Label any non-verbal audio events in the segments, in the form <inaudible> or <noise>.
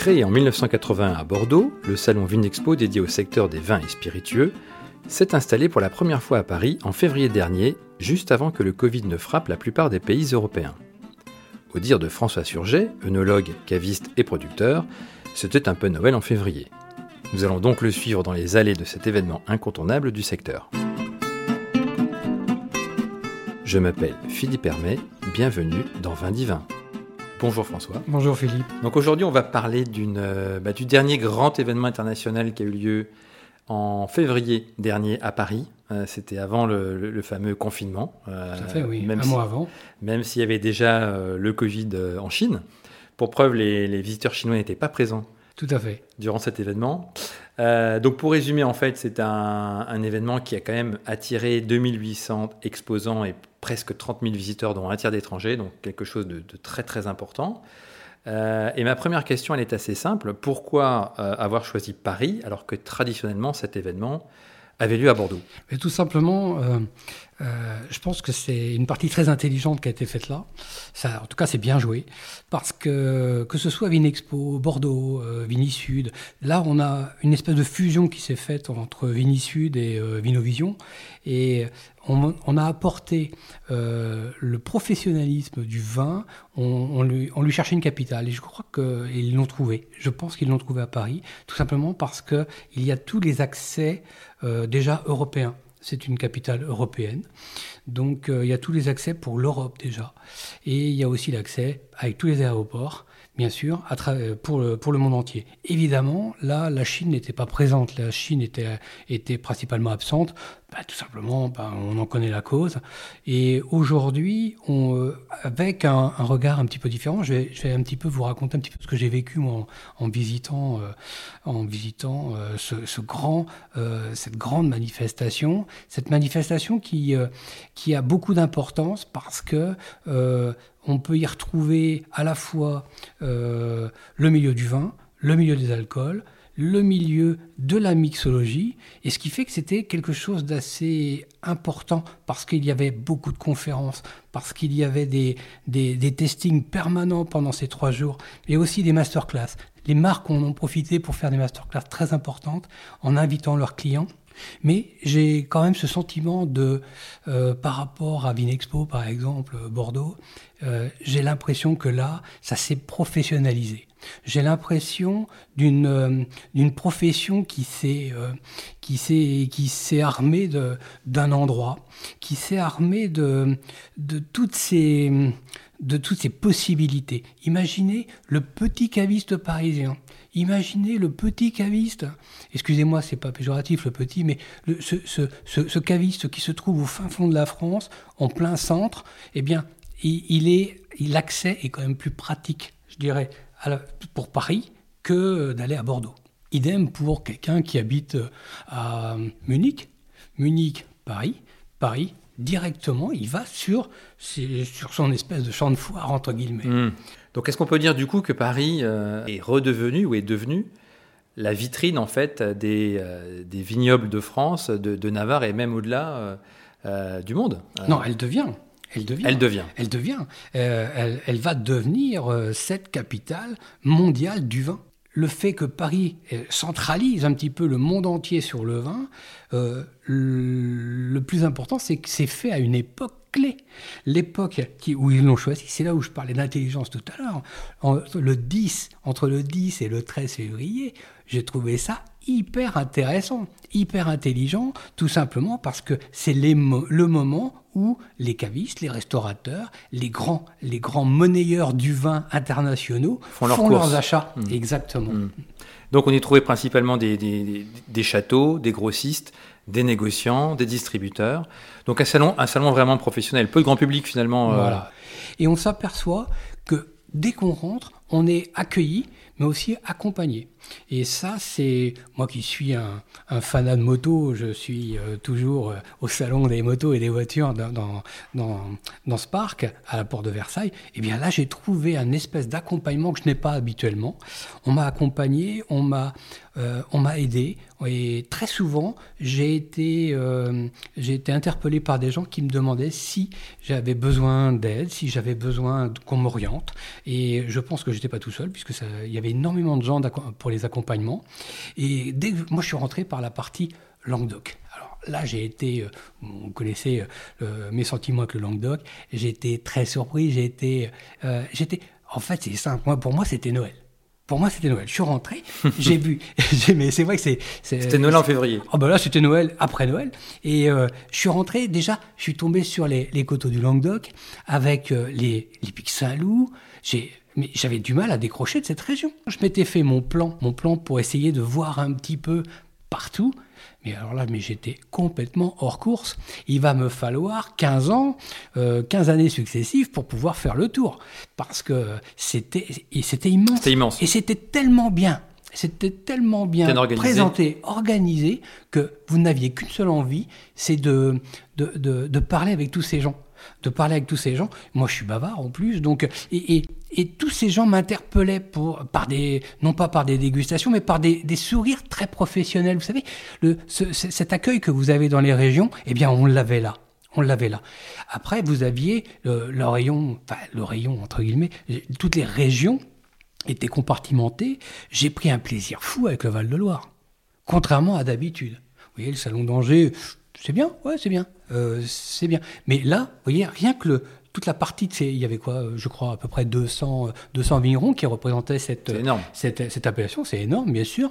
Créé en 1981 à Bordeaux, le salon Vinexpo dédié au secteur des vins et spiritueux s'est installé pour la première fois à Paris en février dernier, juste avant que le Covid ne frappe la plupart des pays européens. Au dire de François Surget, œnologue, caviste et producteur, c'était un peu Noël en février. Nous allons donc le suivre dans les allées de cet événement incontournable du secteur. Je m'appelle Philippe Hermet, bienvenue dans Vin Divin. Bonjour François. Bonjour Philippe. Donc aujourd'hui on va parler euh, bah, du dernier grand événement international qui a eu lieu en février dernier à Paris. Euh, c'était avant le, fameux confinement. Euh, Tout à fait, oui, même un mois avant. Même s'il y avait déjà le Covid en Chine. Pour preuve, les visiteurs chinois n'étaient pas présents tout à fait. Durant cet événement. Euh, donc pour résumer, en fait, c'est un, événement qui a quand même attiré 2800 exposants et presque 30 000 visiteurs, dont un tiers d'étrangers, donc quelque chose de, très très important. Euh, et ma première question, elle est assez simple. Pourquoi euh, avoir choisi Paris alors que traditionnellement cet événement avait lieu à Bordeaux? Mais Tout simplement, euh, je pense que c'est une partie très intelligente qui a été faite là. Ça, en tout cas, c'est bien joué. Parce que, que ce soit Vinexpo, Bordeaux, euh, Vini Sud, là, on a une espèce de fusion qui s'est faite entre Vini Sud et euh, Vinovision. Et on, a apporté le professionnalisme du vin, on, lui, on, lui, cherchait une capitale. Et je crois qu'ils l'ont trouvé. Je pense qu'ils l'ont trouvé à Paris, tout simplement parce qu'il y a tous les accès déjà européens c'est une capitale européenne. Donc euh, il y a tous les accès pour l'Europe déjà. Et il y a aussi l'accès avec tous les aéroports bien sûr, à pour, le, monde entier. Évidemment, là, la Chine n'était pas présente, la Chine était, principalement absente, bah, tout simplement, bah, on en connaît la cause. Et aujourd'hui, euh, avec un, regard un petit peu différent, je vais, un petit peu vous raconter un petit peu ce que j'ai vécu en, visitant, euh, en visitant euh, ce, grand, cette grande manifestation, cette manifestation qui a beaucoup d'importance parce que on peut y retrouver à la fois euh, le milieu du vin, le milieu des alcools, le milieu de la mixologie, et ce qui fait que c'était quelque chose d'assez important parce qu'il y avait beaucoup de conférences, parce qu'il y avait des, testings permanents pendant ces trois jours, et aussi des masterclass. Les marques en ont profité pour faire des masterclass très importantes en invitant leurs clients mais j'ai quand même ce sentiment de, euh, par rapport à Vinexpo, par exemple, Bordeaux, euh, j'ai l'impression que là, ça s'est professionnalisé. J'ai l'impression d'une euh, d'une profession qui s'est qui s'est qui s'est armée d'un endroit, qui s'est armée de de toutes ces de toutes ces possibilités. Imaginez le petit caviste parisien Imaginez le petit caviste, excusez-moi, c'est pas péjoratif le petit, mais ce, caviste qui se trouve au fin fond de la France, en plein centre, eh bien, il, est, l'accès est quand même plus pratique, je dirais, pour Paris que d'aller à Bordeaux. Idem pour quelqu'un qui habite à Munich, Munich, Paris, Paris, directement, il va sur, sur son espèce de champ de foire, entre guillemets. Hmm. Donc est-ce qu'on peut dire du coup que Paris euh, est redevenu ou est devenu la vitrine en fait des, euh, des vignobles de France, de, Navarre et même au-delà euh, du monde? Non, elle devient. Elle devient. Elle devient. Elle devient. Elle, elle, va devenir cette capitale mondiale du vin le fait que Paris centralise un petit peu le monde entier sur le vin, le plus important, c'est que c'est fait à une époque clé. L'époque où ils l'ont choisi, c'est là où je parlais d'intelligence tout à l'heure. Le 10, entre le 10 et le 13 février, j'ai trouvé ça hyper intéressant, hyper intelligent, tout simplement parce que c'est le moment où les cavistes, les restaurateurs, les grands, les grands monnayeurs du vin internationaux font, leurs achats. Mmh. Exactement. Mmh. Donc on y trouvait principalement des, des, châteaux, des grossistes, des négociants, des distributeurs. Donc un salon, un salon vraiment professionnel, peu de grand public finalement. Euh. Voilà. Et on s'aperçoit que dès qu'on rentre, on est accueilli, mais aussi accompagné. Et ça, c'est moi qui suis un, fanat de moto, je suis euh, toujours euh, au salon des motos et des voitures dans, dans, dans, ce parc à la porte de Versailles. Et eh bien là, j'ai trouvé un espèce d'accompagnement que je n'ai pas habituellement. On m'a accompagné, on m'a euh, on m'a aidé. Et très souvent, j'ai été, j'ai été interpellé par des gens qui me demandaient si j'avais besoin d'aide, si j'avais besoin qu'on m'oriente. Et je pense que j'étais pas tout seul, puisque il y avait énormément de gens pour les accompagnements. Et dès que moi, je suis rentré par la partie Languedoc. Alors là, j'ai été, euh, vous connaissez euh, mes sentiments avec le Languedoc, j'ai été très surpris, j'ai été, euh, j'étais, en fait, c'est simple, moi, pour moi, c'était Noël. Pour moi, c'était Noël. Je suis rentré, <laughs> j'ai vu, <laughs> mais c'est vrai que c'est. C'était Noël en février. Oh ben là, c'était Noël après Noël. Et je suis rentré, déjà, je suis tombé sur les, les coteaux du Languedoc avec les, les pics Saint-Loup. J'ai mais j'avais du mal à décrocher de cette région. Je m'étais fait mon plan, mon plan pour essayer de voir un petit peu partout. Mais alors là, mais j'étais complètement hors course. Il va me falloir 15 ans, 15 euh, années successives pour pouvoir faire le tour. Parce que c'était, immense. C'était immense. Et c'était tellement bien. C'était tellement bien présenté, organisé, que vous n'aviez qu'une seule envie, c'est de, de, de, de parler avec tous ces gens de parler avec tous ces gens. Moi, je suis bavard en plus, donc et, et, tous ces gens m'interpellaient par des non pas par des dégustations, mais par des, des sourires très professionnels. Vous savez, le, cet accueil que vous avez dans les régions, eh bien, on l'avait là. On l'avait là. Après, vous aviez le, rayon, enfin le rayon entre guillemets, toutes les régions étaient compartimentées. J'ai pris un plaisir fou avec le Val-de-Loire, contrairement à d'habitude. Vous voyez, le salon d'Angers, c'est bien, ouais, c'est bien. Euh, c'est bien. Mais là, vous voyez, rien que le, toute la partie de ces, il y avait quoi, je crois, à peu près 200, 200 vignerons qui représentaient cette, cette, cette, appellation. C'est énorme, bien sûr.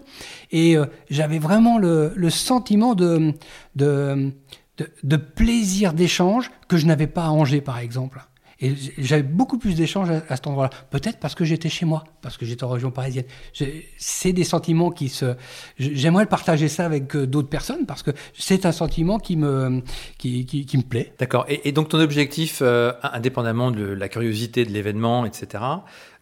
Et euh, j'avais vraiment le, le, sentiment de, de, de, de plaisir d'échange que je n'avais pas à Angers, par exemple. Et j'avais beaucoup plus d'échanges à, cet endroit-là. Peut-être parce que j'étais chez moi, parce que j'étais en région parisienne. C'est des sentiments qui se. J'aimerais partager ça avec euh, d'autres personnes parce que c'est un sentiment qui me, qui, qui, me plaît. D'accord. Et, donc ton objectif, euh, indépendamment de la curiosité de l'événement, etc.,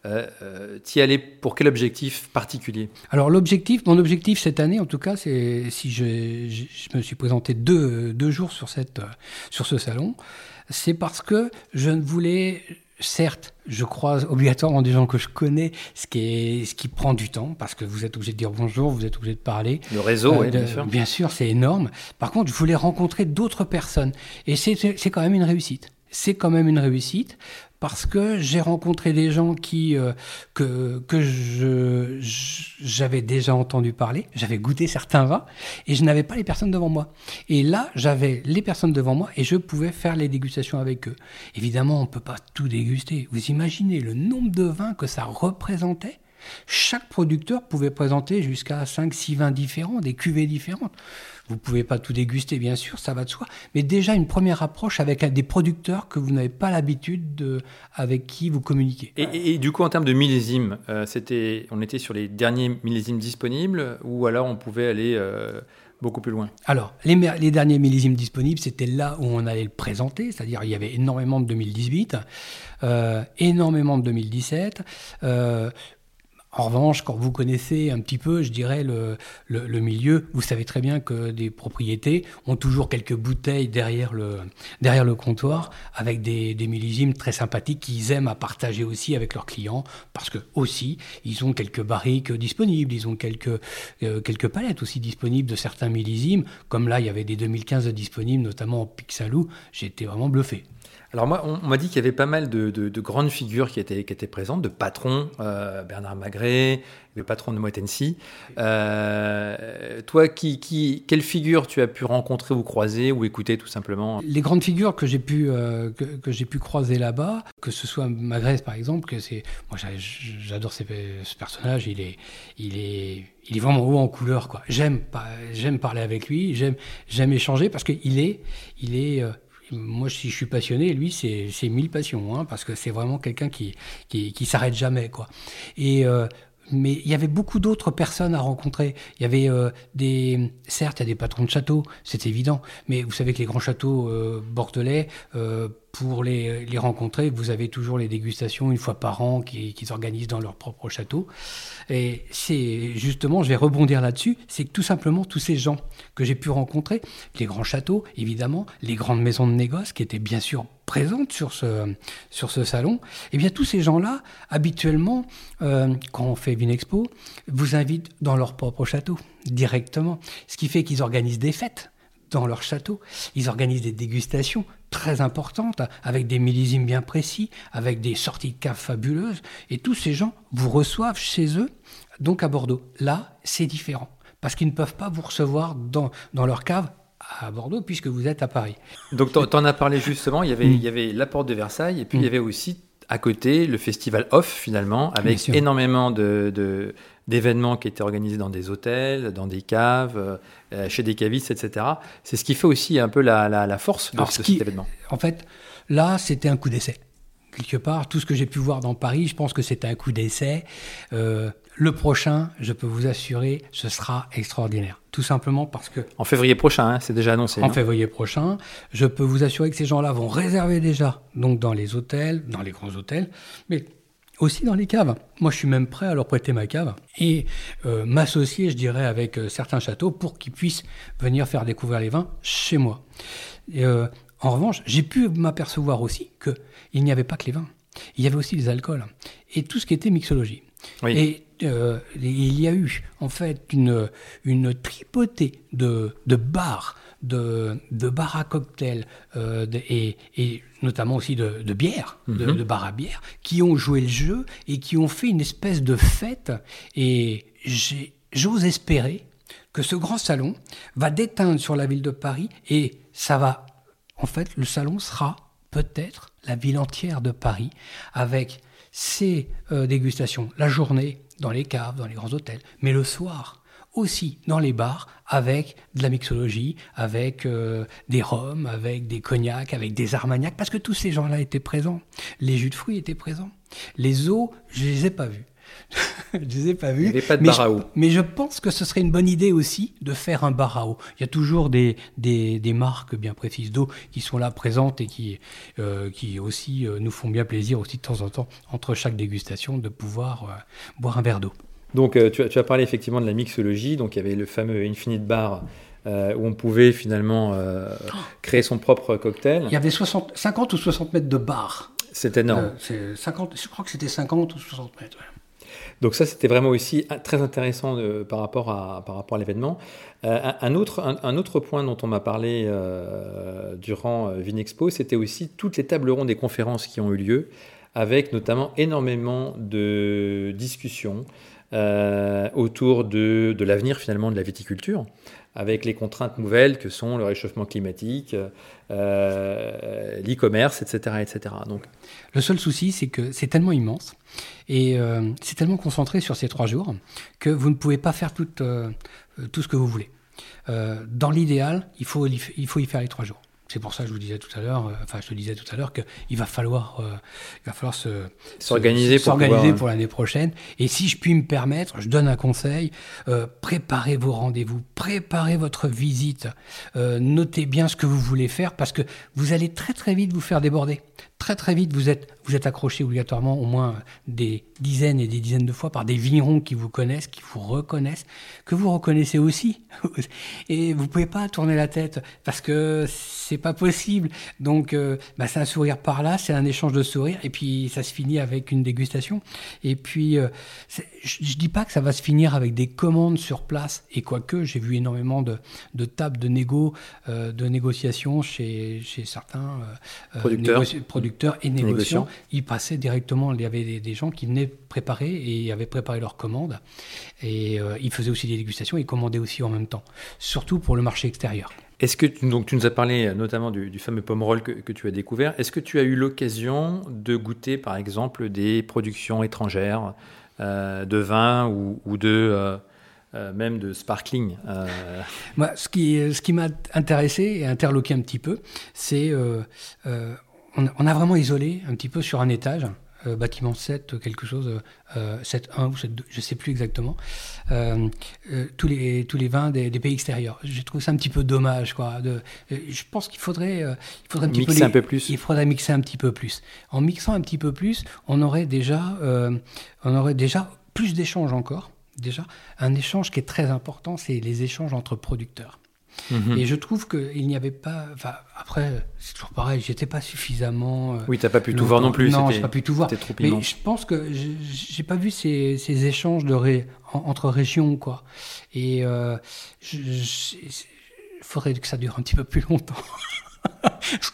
euh, euh y aller pour quel objectif particulier? Alors l'objectif, mon objectif cette année, en tout cas, c'est si je, je, me suis présenté deux, deux jours sur cette sur ce salon, c'est parce que je ne voulais, certes, je croise obligatoirement des gens que je connais, ce qui, est, ce qui prend du temps, parce que vous êtes obligé de dire bonjour, vous êtes obligé de parler. Le réseau, oui, bien sûr. Bien sûr, c'est énorme. Par contre, je voulais rencontrer d'autres personnes. Et c'est quand même une réussite. C'est quand même une réussite parce que j'ai rencontré des gens qui euh, que que j'avais déjà entendu parler, j'avais goûté certains vins et je n'avais pas les personnes devant moi. Et là, j'avais les personnes devant moi et je pouvais faire les dégustations avec eux. Évidemment, on peut pas tout déguster. Vous imaginez le nombre de vins que ça représentait? Chaque producteur pouvait présenter jusqu'à 5-6 vins différents, des cuvées différentes. Vous ne pouvez pas tout déguster, bien sûr, ça va de soi, mais déjà une première approche avec des producteurs que vous n'avez pas l'habitude de, avec qui vous communiquez. Et, du coup, en termes de millésimes, euh, c'était, on était sur les derniers millésimes disponibles ou alors on pouvait aller euh, beaucoup plus loin? Alors, les, les, derniers millésimes disponibles, c'était là où on allait le présenter, c'est-à-dire il y avait énormément de 2018, euh, énormément de 2017. En revanche, quand vous connaissez un petit peu, je dirais, le, milieu, vous savez très bien que des propriétés ont toujours quelques bouteilles derrière le, comptoir avec des, des millésimes très sympathiques qu'ils aiment à partager aussi avec leurs clients parce que aussi, ils ont quelques barriques disponibles, ils ont quelques, euh, palettes aussi disponibles de certains millésimes. Comme là, il y avait des 2015 disponibles, notamment en Pixalou. J'ai été vraiment bluffé. Alors moi, on, m'a dit qu'il y avait pas mal de, grandes figures qui étaient, présentes, de patrons, euh, Bernard Magret, le patron de Moitensi. Euh, toi, qui, qui, quelle figure tu as pu rencontrer ou croiser ou écouter tout simplement Les grandes figures que j'ai pu, euh, que, pu croiser là-bas, que ce soit Magret par exemple, que c'est, moi j'adore ce personnage, il est, il est, il est vraiment haut en couleur quoi. J'aime, j'aime parler avec lui, j'aime, j'aime échanger parce qu'il est, il est moi, si je suis passionné, lui, c'est mille passions, hein, parce que c'est vraiment quelqu'un qui, qui, qui s'arrête jamais, quoi. Et euh, mais il y avait beaucoup d'autres personnes à rencontrer. Il y avait euh, des, certes, il y a des patrons de châteaux, c'est évident, mais vous savez que les grands châteaux euh, pour les, les, rencontrer, vous avez toujours les dégustations une fois par an qu'ils qui organisent dans leur propre château. Et c'est justement, je vais rebondir là-dessus, c'est que tout simplement tous ces gens que j'ai pu rencontrer, les grands châteaux, évidemment, les grandes maisons de négoce qui étaient bien sûr présentes sur ce, sur ce salon, eh bien tous ces gens-là, habituellement, euh, quand on fait une expo, vous invitent dans leur propre château, directement. Ce qui fait qu'ils organisent des fêtes dans leur château. Ils organisent des dégustations très importantes, avec des millésimes bien précis, avec des sorties de cave fabuleuses. Et tous ces gens vous reçoivent chez eux, donc à Bordeaux. Là, c'est différent, parce qu'ils ne peuvent pas vous recevoir dans, dans leur cave à Bordeaux puisque vous êtes à Paris. Donc tu en as parlé justement, il y avait, mm. il y avait la porte de Versailles et puis il y mm. avait aussi à côté le festival Off finalement avec énormément de, d'événements qui étaient organisés dans des hôtels, dans des caves, euh, chez des cavistes, etc. C'est ce qui fait aussi un peu la, la, force de, cet événement. En fait, là, c'était un coup d'essai quelque part. Tout ce que j'ai pu voir dans Paris, je pense que c'était un coup d'essai. Euh, le prochain, je peux vous assurer, ce sera extraordinaire. Tout simplement parce que... En février prochain, hein, c'est déjà annoncé. En février prochain, je peux vous assurer que ces gens-là vont réserver déjà, donc dans les hôtels, dans les grands hôtels, mais aussi dans les caves. Moi, je suis même prêt à leur prêter ma cave et euh, m'associer, je dirais, avec euh, certains châteaux pour qu'ils puissent venir faire découvrir les vins chez moi. en revanche, j'ai pu m'apercevoir aussi qu'il n'y avait pas que les vins. Il y avait aussi les alcools et tout ce qui était mixologie. Et euh, il y a eu en fait une, une tripotée de, de bars, de, de bars à cocktails euh, et, et, notamment aussi de, de bière, de, mhm. de bars à bière, qui ont joué le jeu et qui ont fait une espèce de fête. Et j'ose espérer que ce grand salon va déteindre sur la ville de Paris et ça va, en fait, le salon sera peut-être la ville entière de Paris avec ces euh, dégustations la journée dans les caves, dans les grands hôtels, mais le soir aussi dans les bars avec de la mixologie, avec euh, des rhums, avec des cognacs, avec des armagnacs, parce que tous ces gens-là étaient présents. Les jus de fruits étaient présents. Les eaux, je les ai pas vus. <laughs> je les ai pas vus. Il n'y avait pas de mais bar à eau. Mais je pense que ce serait une bonne idée aussi de faire un bar à eau. Il y a toujours des, des, des marques bien précises d'eau qui sont là présentes et qui, euh, qui aussi euh, nous font bien plaisir aussi de temps en temps, entre chaque dégustation, de pouvoir euh, boire un verre d'eau. Donc tu as, tu, as, parlé effectivement de la mixologie. Donc il y avait le fameux Infinite Bar. où on pouvait finalement créer son propre cocktail. Il y avait 60, 50 ou 60 mètres de bar. C'est énorme. 50, je crois que c'était 50 ou 60 mètres. Donc ça, c'était vraiment aussi très intéressant par rapport à, par rapport à l'événement. Euh, un, autre, un, autre point dont on m'a parlé euh, durant euh, Vinexpo, c'était aussi toutes les tables rondes des conférences qui ont eu lieu, avec notamment énormément de discussions autour de, de l'avenir finalement de la viticulture avec les contraintes nouvelles que sont le réchauffement climatique, euh, l'e-commerce, etc., le seul souci, c'est que c'est tellement immense et euh, c'est tellement concentré sur ces trois jours que vous ne pouvez pas faire tout, euh, tout ce que vous voulez. dans l'idéal, il faut, il faut y faire les trois jours. C'est pour ça que je vous disais tout à l'heure, euh, enfin je te disais tout à l'heure qu'il va falloir, euh, il va falloir se s'organiser pour, pour l'année prochaine. Et si je puis me permettre, je donne un conseil euh, préparez vos rendez-vous, préparez votre visite, notez bien ce que vous voulez faire parce que vous allez très très vite vous faire déborder. Très très vite, vous êtes vous êtes accroché obligatoirement au moins des dizaines et des dizaines de fois par des vignerons qui vous connaissent, qui vous reconnaissent, que vous reconnaissez aussi. <laughs> Et vous pouvez pas tourner la tête parce que c'est pas possible. Donc, euh, bah, c'est un sourire par là, c'est un échange de sourires, et puis ça se finit avec une dégustation. Et puis, euh, je, je, dis pas que ça va se finir avec des commandes sur place, et quoique j'ai vu énormément de, de tables de négo, euh, de négociations chez, chez certains producteurs. producteurs et négociants ils passaient directement, il y avait des, gens qui venaient préparer et avaient préparé leurs commandes. Et euh, ils faisaient aussi des dégustations, ils commandaient aussi en même temps, surtout pour le marché extérieur. Est-ce que donc tu nous as parlé notamment du, fameux pomme roll que, tu as découvert. Est-ce que tu as eu l'occasion de goûter par exemple des productions étrangères euh, de vin ou, de euh, même de sparkling Moi, ce qui, ce qui m'a intéressé et interloqué un petit peu, c'est on, a vraiment isolé un petit peu sur un étage, euh, bâtiment 7, quelque chose, euh, 7-1 ou 7-2, je ne sais plus exactement, euh, euh, tous, les, tous les vins des, pays extérieurs. J'ai trouvé ça un petit peu dommage. Quoi, de, je pense qu'il faudrait, il faudrait un petit mixer un peu plus. Il faudrait mixer un petit peu plus. En mixant un petit peu plus, on aurait déjà, on aurait déjà plus d'échanges encore. Déjà, un échange qui est très important, c'est les échanges entre producteurs. Mhm. Et je trouve qu'il n'y avait pas. Enfin, après, c'est toujours pareil, j'étais pas suffisamment. Euh, oui, t'as pas pu tout voir non plus. Non, j'ai pas pu tout voir. Trop mais je pense que j'ai pas vu ces, ces échanges de ré, entre régions, quoi. Et il euh, faudrait que ça dure un petit peu plus longtemps. <laughs>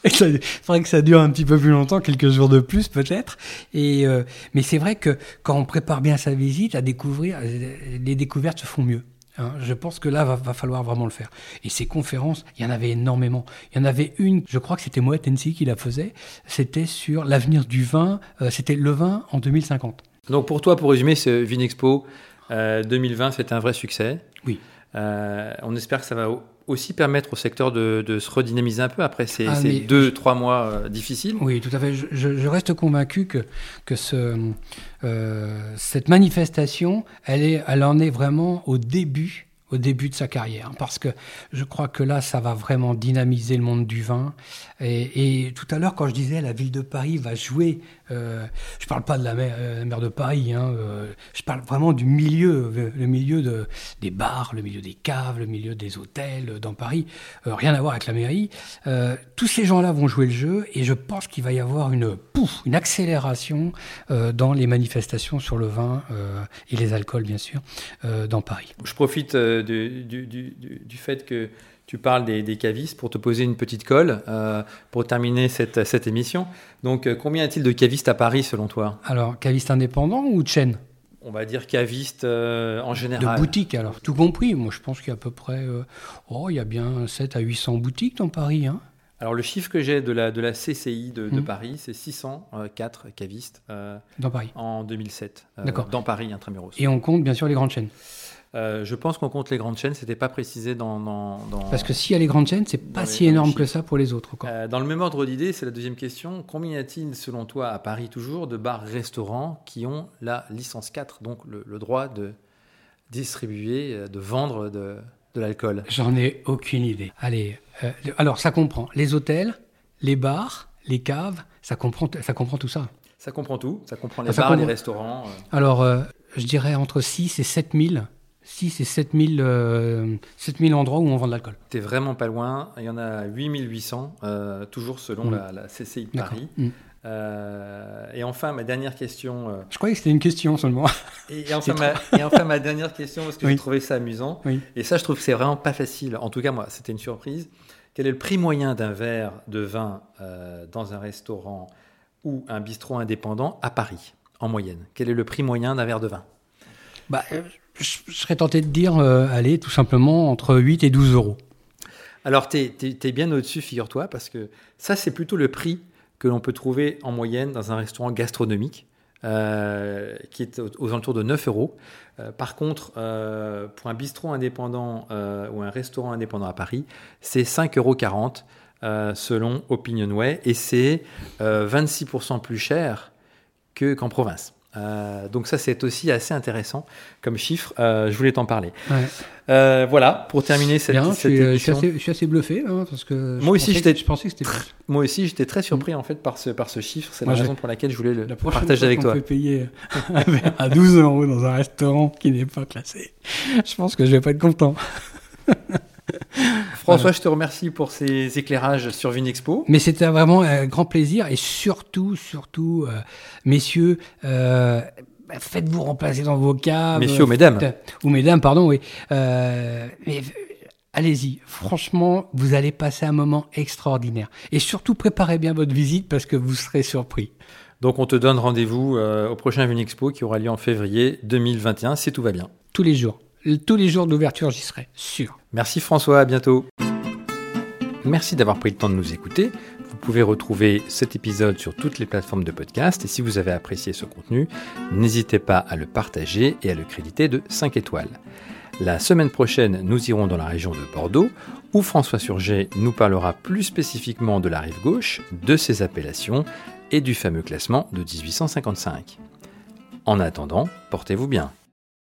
Il faudrait que ça dure un petit peu plus longtemps, quelques jours de plus peut-être. Et euh, mais c'est vrai que quand on prépare bien sa visite, à découvrir, les découvertes se font mieux. Hein. je pense que là, va, va falloir vraiment le faire. Et ces conférences, il y en avait énormément. Il y en avait une, je crois que c'était Moet Tensi qui la faisait. C'était sur l'avenir du vin. Euh, c'était le vin en 2050. Donc pour toi, pour résumer, ce Vinexpo euh, 2020, c'était un vrai succès. Oui. Euh, on espère que ça va aussi permettre au secteur de, de se redynamiser un peu après ces, Ah, ces deux, trois mois euh, difficiles. Oui, tout à fait. Je, je- je reste convaincu que, que ce, euh, cette manifestation, elle, est, elle en est vraiment au début, au début de sa carrière. Parce que je crois que là, ça va vraiment dynamiser le monde du vin. Et, tout à l'heure, quand je disais la ville de Paris va jouer, euh, je parle pas de la mer, euh, de Paris, hein, euh, je parle vraiment du milieu, le, milieu de, des bars, le milieu des caves, le milieu des hôtels dans Paris. Rien à voir avec la mairie. Tous ces gens-là vont jouer le jeu et je pense qu'il va y avoir une pouf, une accélération dans les manifestations sur le vin et les alcools, bien sûr, dans Paris. Je profite du, fait que tu parles des, des cavistes pour te poser une petite colle euh, pour terminer cette, cette émission. Donc, euh, combien y a-t-il de cavistes à Paris selon toi? Alors, caviste indépendant ou de chaîne? On va dire cavistes euh, en De général. boutiques, alors, tout compris. Moi, je pense qu'il y a à peu près, oh, il y a bien 7 à 800 boutiques dans Paris. Hein. Alors, le chiffre que j'ai de la, de la CCI de, de Mhm. Paris, c'est 604 cavistes Dans Paris. en 2007. euh, D'accord. Dans Paris, intramuros. Et on compte bien sûr les grandes chaînes. Euh, je pense qu'on compte les grandes chaînes, c'était pas précisé dans. dans, dans- Parce que s'il y a les grandes chaînes, c'est pas les- si les énorme que ça pour les autres. Quoi. Euh, dans le même ordre d'idée, c'est la deuxième question. Combien y a-t-il, selon toi, à Paris toujours, de bars-restaurants qui ont la licence 4, donc le, le droit de distribuer, euh, de vendre de, de l'alcool? J'en ai aucune idée. Allez, euh, alors ça comprend les hôtels, les bars, les caves, ça comprend, ça comprend tout ça. Ça comprend tout, ça comprend les Ah, ça bars, les comprend- restaurants. euh. Alors, je dirais entre 6 et 7 000. 6 et 7 000, euh, 7 000 endroits où on vend de l'alcool. T'es vraiment pas loin. Il y en a 8800, euh, toujours selon Mm. la, la CCI de. Paris. Mm. Euh, et enfin, ma dernière question. euh, Je croyais que c'était une question seulement. et, <laughs> et enfin, ma, et enfin, ma dernière question, parce que <laughs> Oui. j'ai trouvé ça amusant. Oui. Et ça, je trouve que c'est vraiment pas facile. En tout cas, moi, c'était une surprise. Quel est le prix moyen d'un verre de vin euh, dans un restaurant ou un bistrot indépendant à Paris, en moyenne? Quel est le prix moyen d'un verre de vin? Bah, je, serais tenté de dire, euh, allez, tout simplement entre 8 et 12 euros. Alors, tu es, bien au-dessus, figure-toi, parce que ça, c'est plutôt le prix que l'on peut trouver en moyenne dans un restaurant gastronomique, euh, qui est aux, alentours de 9 euros. Euh, par contre, pour un bistrot indépendant ou un restaurant indépendant à Paris, c'est 5,40 euros selon Opinionway, et c'est euh, 26% plus cher que- qu'en province. Euh, donc ça, c'est aussi assez intéressant comme chiffre. Euh, je voulais t'en parler. Ouais. Euh, voilà, pour terminer cette, Bien, je, cette suis, euh, je suis émission. assez, je suis assez bluffé, hein, parce que Moi aussi, j'étais- je pensais que c'était. Moi aussi, j'étais très surpris en fait par ce, par ce chiffre. C'est la Moi, je- raison pour laquelle je voulais le La partager avec toi. peut payer <laughs> à 12 euros dans un restaurant qui n'est pas classé, je pense que je vais pas être content. <laughs> <laughs> François, je te remercie pour ces éclairages sur Vinexpo. Mais c'était vraiment un grand plaisir et surtout, surtout, euh, messieurs, euh, bah, faites-vous remplacer dans vos caves. Messieurs ou mesdames. Ou mesdames, pardon, oui. Euh, mais, allez-y, franchement, vous allez passer un moment extraordinaire. Et surtout, préparez bien votre visite parce que vous serez surpris. Donc, on te donne rendez-vous au prochain Vinexpo qui aura lieu en février 2021 si tout va bien. Tous les jours. Tous les jours d'ouverture, j'y serai, sûr. Merci François, à bientôt. Merci d'avoir pris le temps de nous écouter. Vous pouvez retrouver cet épisode sur toutes les plateformes de podcast et si vous avez apprécié ce contenu, n'hésitez pas à le partager et à le créditer de 5 étoiles. La semaine prochaine, nous irons dans la région de Bordeaux où François Surget nous parlera plus spécifiquement de la rive gauche, de ses appellations et du fameux classement de 1855. En attendant, portez-vous bien.